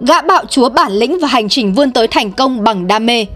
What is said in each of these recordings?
gã bạo chúa bản lĩnh và hành trình vươn tới thành công bằng đam mê.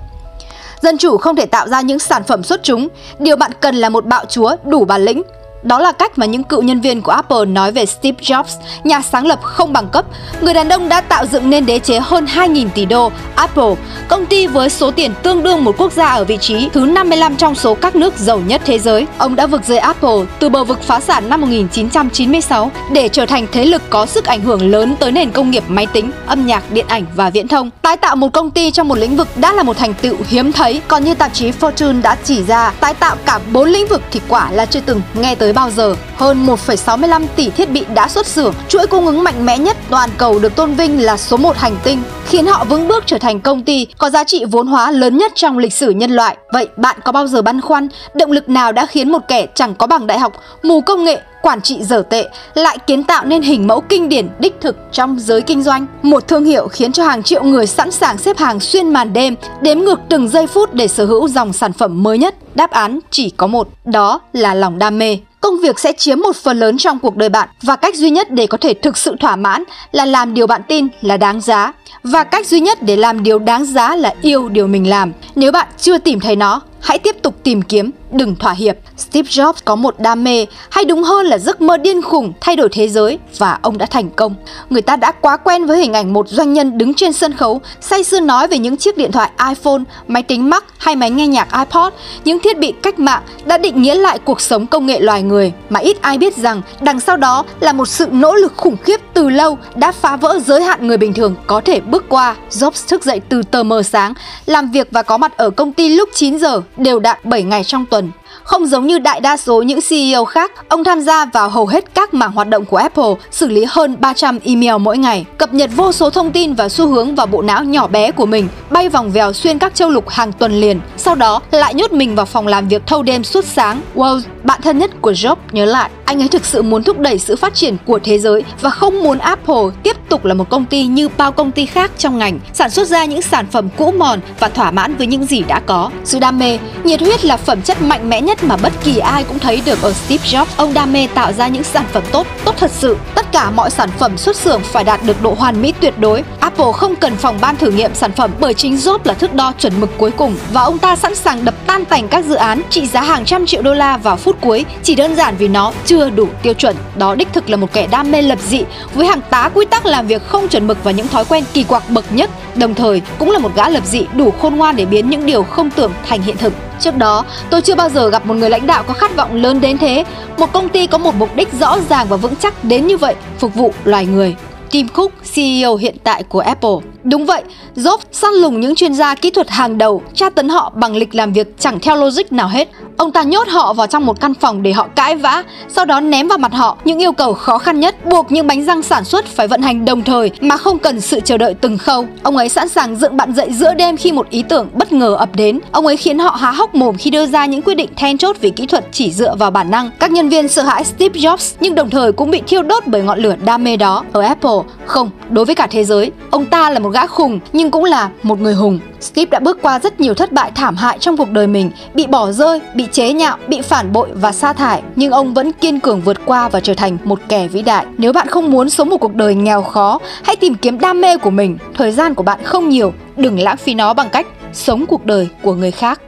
Dân chủ không thể tạo ra những sản phẩm xuất chúng, điều bạn cần là một bạo chúa đủ bản lĩnh, đó là cách mà những cựu nhân viên của Apple nói về Steve Jobs, nhà sáng lập không bằng cấp. Người đàn ông đã tạo dựng nên đế chế hơn 2.000 tỷ đô. Apple, công ty với số tiền tương đương một quốc gia ở vị trí thứ 55 trong số các nước giàu nhất thế giới. Ông đã vực dậy Apple từ bờ vực phá sản năm 1996 để trở thành thế lực có sức ảnh hưởng lớn tới nền công nghiệp máy tính, âm nhạc, điện ảnh và viễn thông. Tái tạo một công ty trong một lĩnh vực đã là một thành tựu hiếm thấy, còn như tạp chí Fortune đã chỉ ra, tái tạo cả bốn lĩnh vực thì quả là chưa từng nghe tới tới bao giờ. Hơn 1,65 tỷ thiết bị đã xuất xưởng, chuỗi cung ứng mạnh mẽ nhất toàn cầu được tôn vinh là số 1 hành tinh, khiến họ vững bước trở thành công ty có giá trị vốn hóa lớn nhất trong lịch sử nhân loại. Vậy bạn có bao giờ băn khoăn động lực nào đã khiến một kẻ chẳng có bằng đại học, mù công nghệ quản trị dở tệ lại kiến tạo nên hình mẫu kinh điển đích thực trong giới kinh doanh. Một thương hiệu khiến cho hàng triệu người sẵn sàng xếp hàng xuyên màn đêm, đếm ngược từng giây phút để sở hữu dòng sản phẩm mới nhất. Đáp án chỉ có một, đó là lòng đam mê. Công việc sẽ chiếm một phần lớn trong cuộc đời bạn và cách duy nhất để có thể thực sự thỏa mãn là làm điều bạn tin là đáng giá. Và cách duy nhất để làm điều đáng giá là yêu điều mình làm. Nếu bạn chưa tìm thấy nó, hãy tiếp tục tìm kiếm, đừng thỏa hiệp. Steve Jobs có một đam mê, hay đúng hơn là giấc mơ điên khùng thay đổi thế giới và ông đã thành công. Người ta đã quá quen với hình ảnh một doanh nhân đứng trên sân khấu, say sưa nói về những chiếc điện thoại iPhone, máy tính Mac hay máy nghe nhạc iPod, những thiết bị cách mạng đã định nghĩa lại cuộc sống công nghệ loài người mà ít ai biết rằng đằng sau đó là một sự nỗ lực khủng khiếp từ lâu đã phá vỡ giới hạn người bình thường có thể bước qua. Jobs thức dậy từ tờ mờ sáng, làm việc và có mặt ở công ty lúc 9 giờ, đều đặn 7 ngày trong tuần. Không giống như đại đa số những CEO khác, ông tham gia vào hầu hết các mảng hoạt động của Apple, xử lý hơn 300 email mỗi ngày, cập nhật vô số thông tin và xu hướng vào bộ não nhỏ bé của mình, bay vòng vèo xuyên các châu lục hàng tuần liền, sau đó lại nhốt mình vào phòng làm việc thâu đêm suốt sáng. Wow, bạn thân nhất của Jobs nhớ lại, anh ấy thực sự muốn thúc đẩy sự phát triển của thế giới và không muốn Apple tiếp tục là một công ty như bao công ty khác trong ngành, sản xuất ra những sản phẩm cũ mòn và thỏa mãn với những gì đã có. Sự đam mê, nhiệt huyết là phẩm chất mạnh mẽ nhất mà bất kỳ ai cũng thấy được ở Steve Jobs. Ông đam mê tạo ra những sản phẩm tốt, tốt thật sự. Tất cả mọi sản phẩm xuất xưởng phải đạt được độ hoàn mỹ tuyệt đối. Apple không cần phòng ban thử nghiệm sản phẩm bởi chính Jobs là thước đo chuẩn mực cuối cùng và ông ta sẵn sàng đập tan tành các dự án trị giá hàng trăm triệu đô la vào phút cuối, chỉ đơn giản vì nó chưa đủ tiêu chuẩn. Đó đích thực là một kẻ đam mê lập dị, với hàng tá quy tắc làm việc không chuẩn mực và những thói quen kỳ quặc bậc nhất. Đồng thời cũng là một gã lập dị đủ khôn ngoan để biến những điều không tưởng thành hiện thực. Trước đó, tôi chưa bao giờ gặp một người lãnh đạo có khát vọng lớn đến thế. Một công ty có một mục đích rõ ràng và vững chắc đến như vậy, phục vụ loài người. Tim Cook, CEO hiện tại của Apple. Đúng vậy, Jobs săn lùng những chuyên gia kỹ thuật hàng đầu, tra tấn họ bằng lịch làm việc chẳng theo logic nào hết. Ông ta nhốt họ vào trong một căn phòng để họ cãi vã, sau đó ném vào mặt họ những yêu cầu khó khăn nhất, buộc những bánh răng sản xuất phải vận hành đồng thời mà không cần sự chờ đợi từng khâu. Ông ấy sẵn sàng dựng bạn dậy giữa đêm khi một ý tưởng bất ngờ ập đến. Ông ấy khiến họ há hốc mồm khi đưa ra những quyết định then chốt về kỹ thuật chỉ dựa vào bản năng. Các nhân viên sợ hãi Steve Jobs nhưng đồng thời cũng bị thiêu đốt bởi ngọn lửa đam mê đó. Ở Apple, không, đối với cả thế giới, ông ta là một gã khùng nhưng cũng là một người hùng. Steve đã bước qua rất nhiều thất bại thảm hại trong cuộc đời mình, bị bỏ rơi, bị chế nhạo, bị phản bội và sa thải, nhưng ông vẫn kiên cường vượt qua và trở thành một kẻ vĩ đại. Nếu bạn không muốn sống một cuộc đời nghèo khó, hãy tìm kiếm đam mê của mình. Thời gian của bạn không nhiều, đừng lãng phí nó bằng cách sống cuộc đời của người khác.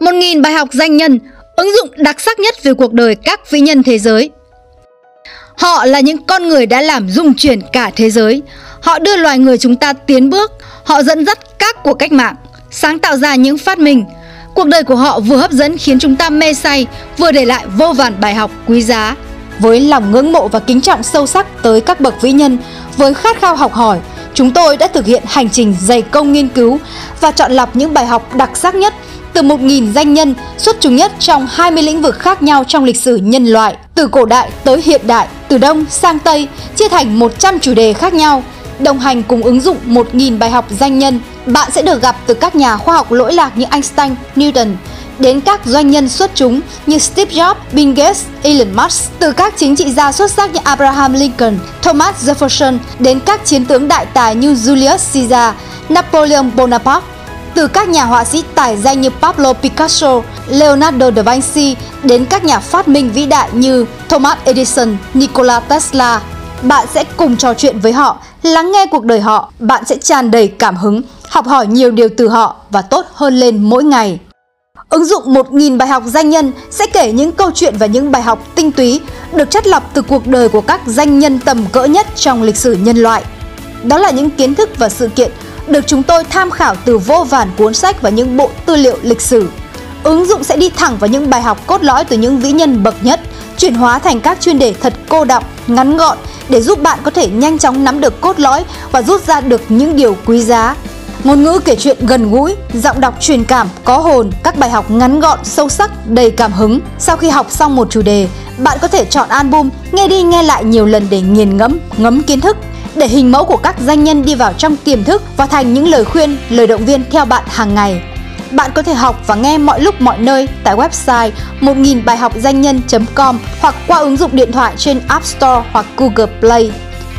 1.000 bài học danh nhân, ứng dụng đặc sắc nhất về cuộc đời các vĩ nhân thế giới. Họ là những con người đã làm rung chuyển cả thế giới. Họ đưa loài người chúng ta tiến bước, họ dẫn dắt các cuộc cách mạng, sáng tạo ra những phát minh. Cuộc đời của họ vừa hấp dẫn khiến chúng ta mê say, vừa để lại vô vàn bài học quý giá. Với lòng ngưỡng mộ và kính trọng sâu sắc tới các bậc vĩ nhân, với khát khao học hỏi, chúng tôi đã thực hiện hành trình dày công nghiên cứu và chọn lọc những bài học đặc sắc nhất từ 1.000 danh nhân xuất chúng nhất trong 20 lĩnh vực khác nhau trong lịch sử nhân loại, từ cổ đại tới hiện đại, từ Đông sang Tây, chia thành 100 chủ đề khác nhau. Đồng hành cùng ứng dụng 1.000 bài học danh nhân, bạn sẽ được gặp từ các nhà khoa học lỗi lạc như Einstein, Newton, đến các doanh nhân xuất chúng như Steve Jobs, Bill Gates, Elon Musk, từ các chính trị gia xuất sắc như Abraham Lincoln, Thomas Jefferson đến các chiến tướng đại tài như Julius Caesar, Napoleon Bonaparte, từ các nhà họa sĩ tài danh như Pablo Picasso, Leonardo da Vinci đến các nhà phát minh vĩ đại như Thomas Edison, Nikola Tesla. Bạn sẽ cùng trò chuyện với họ lắng nghe cuộc đời họ, bạn sẽ tràn đầy cảm hứng, học hỏi nhiều điều từ họ và tốt hơn lên mỗi ngày. Ứng dụng 1.000 bài học danh nhân sẽ kể những câu chuyện và những bài học tinh túy được chất lọc từ cuộc đời của các danh nhân tầm cỡ nhất trong lịch sử nhân loại. Đó là những kiến thức và sự kiện được chúng tôi tham khảo từ vô vàn cuốn sách và những bộ tư liệu lịch sử. Ứng dụng sẽ đi thẳng vào những bài học cốt lõi từ những vĩ nhân bậc nhất, chuyển hóa thành các chuyên đề thật cô đọng, ngắn gọn để giúp bạn có thể nhanh chóng nắm được cốt lõi và rút ra được những điều quý giá. Ngôn ngữ kể chuyện gần gũi, giọng đọc truyền cảm, có hồn, các bài học ngắn gọn, sâu sắc, đầy cảm hứng. Sau khi học xong một chủ đề, bạn có thể chọn album, nghe đi nghe lại nhiều lần để nghiền ngẫm, ngấm kiến thức để hình mẫu của các doanh nhân đi vào trong tiềm thức và thành những lời khuyên, lời động viên theo bạn hàng ngày. Bạn có thể học và nghe mọi lúc mọi nơi tại website 1000 bài học doanh nhân.com hoặc qua ứng dụng điện thoại trên App Store hoặc Google Play.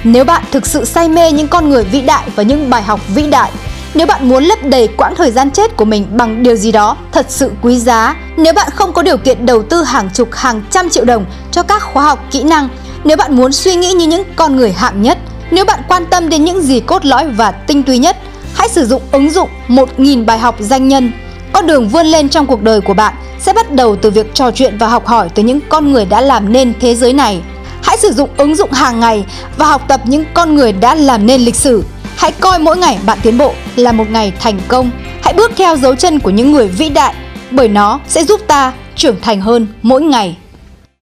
Nếu bạn thực sự say mê những con người vĩ đại và những bài học vĩ đại, nếu bạn muốn lấp đầy quãng thời gian chết của mình bằng điều gì đó thật sự quý giá, nếu bạn không có điều kiện đầu tư hàng chục hàng trăm triệu đồng cho các khóa học kỹ năng, nếu bạn muốn suy nghĩ như những con người hạng nhất, nếu bạn quan tâm đến những gì cốt lõi và tinh túy nhất, hãy sử dụng ứng dụng 1.000 bài học danh nhân. Con đường vươn lên trong cuộc đời của bạn sẽ bắt đầu từ việc trò chuyện và học hỏi từ những con người đã làm nên thế giới này. Hãy sử dụng ứng dụng hàng ngày và học tập những con người đã làm nên lịch sử. Hãy coi mỗi ngày bạn tiến bộ là một ngày thành công. Hãy bước theo dấu chân của những người vĩ đại bởi nó sẽ giúp ta trưởng thành hơn mỗi ngày.